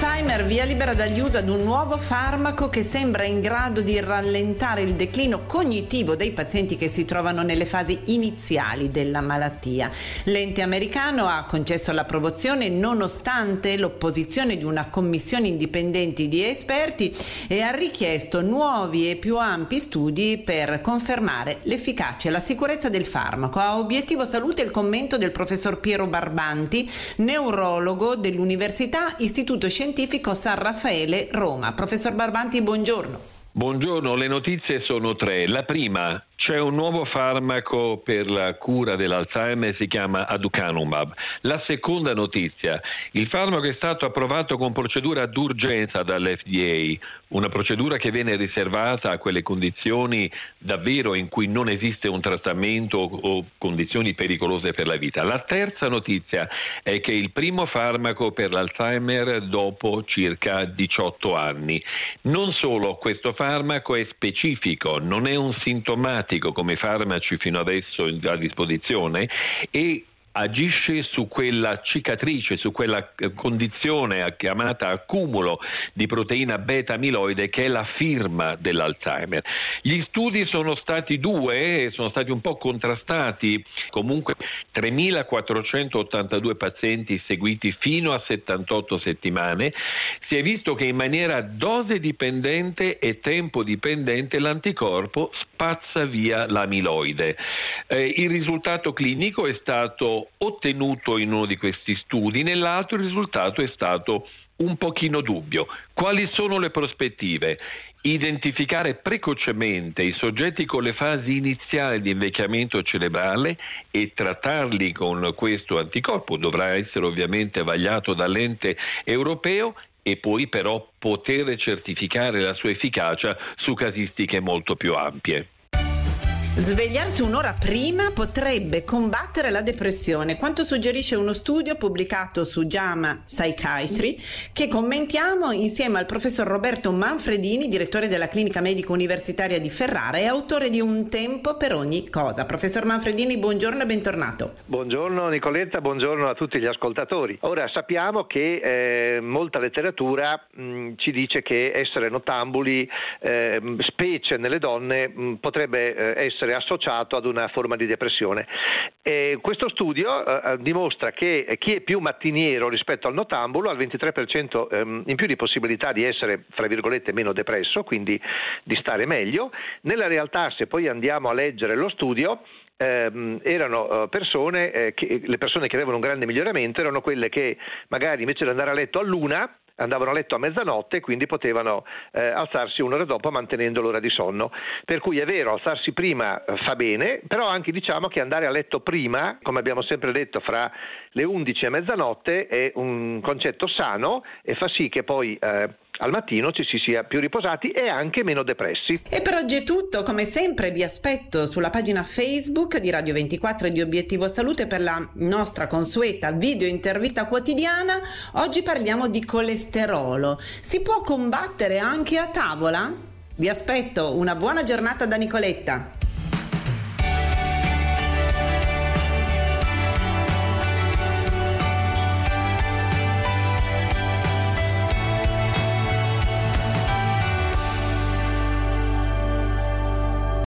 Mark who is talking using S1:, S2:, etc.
S1: Alzheimer via libera dagli uso ad un nuovo farmaco che sembra in grado di rallentare il declino cognitivo dei pazienti che si trovano nelle fasi iniziali della malattia. L'ente americano ha concesso l'approvazione nonostante l'opposizione di una commissione indipendente di esperti e ha richiesto nuovi e più ampi studi per confermare l'efficacia e la sicurezza del farmaco. A obiettivo salute il commento del professor Piero Barbanti, neurologo dell'Università Istituto Scientifico San Raffaele, Roma. Professor Barbanti, buongiorno.
S2: Buongiorno, le notizie sono tre. La prima, c'è un nuovo farmaco per la cura dell'Alzheimer, si chiama Aducanumab. La seconda notizia, il farmaco è stato approvato con procedura d'urgenza dall'FDA, una procedura che viene riservata a quelle condizioni davvero in cui non esiste un trattamento o condizioni pericolose per la vita. La terza notizia è che il primo farmaco per l'Alzheimer dopo circa 18 anni. Non solo questo farmaco è specifico, non è un sintomatico come farmaci fino adesso a disposizione e agisce su quella cicatrice, su quella eh, condizione chiamata accumulo di proteina beta amiloide che è la firma dell'Alzheimer. Gli studi sono stati due, sono stati un po' contrastati, comunque 3.482 pazienti seguiti fino a 78 settimane, si è visto che in maniera dose dipendente e tempo dipendente l'anticorpo spazza via l'amiloide. Eh, il risultato clinico è stato ottenuto in uno di questi studi, nell'altro il risultato è stato un pochino dubbio. Quali sono le prospettive? Identificare precocemente i soggetti con le fasi iniziali di invecchiamento cerebrale e trattarli con questo anticorpo dovrà essere ovviamente vagliato dall'ente europeo e poi però poter certificare la sua efficacia su casistiche molto più ampie.
S1: Svegliarsi un'ora prima potrebbe combattere la depressione, quanto suggerisce uno studio pubblicato su JAMA Psychiatry che commentiamo insieme al professor Roberto Manfredini, direttore della Clinica Medica Universitaria di Ferrara e autore di Un tempo per ogni cosa. Professor Manfredini, buongiorno e bentornato.
S3: Buongiorno Nicoletta, buongiorno a tutti gli ascoltatori. Ora sappiamo che eh, molta letteratura mh, ci dice che essere nottambuli, eh, specie nelle donne, mh, potrebbe eh, essere essere associato ad una forma di depressione. E questo studio eh, eh, dimostra che chi è più mattiniero rispetto al nottambulo ha il 23% ehm, in più di possibilità di essere, fra virgolette, meno depresso, quindi di stare meglio. Nella realtà, se poi andiamo a leggere lo studio, ehm, erano eh, persone, eh, che, le persone che avevano un grande miglioramento erano quelle che magari invece di andare a letto all'una andavano a letto a mezzanotte e quindi potevano eh, alzarsi un'ora dopo mantenendo l'ora di sonno. Per cui è vero, alzarsi prima eh, fa bene, però anche diciamo che andare a letto prima, come abbiamo sempre detto, fra le 11 e mezzanotte è un concetto sano e fa sì che poi eh, al mattino ci si sia più riposati e anche meno depressi.
S1: E per oggi è tutto, come sempre vi aspetto sulla pagina Facebook di Radio 24 e di Obiettivo Salute per la nostra consueta video intervista quotidiana. Oggi parliamo di colesterolo. Si può combattere anche a tavola? Vi aspetto, una buona giornata da Nicoletta.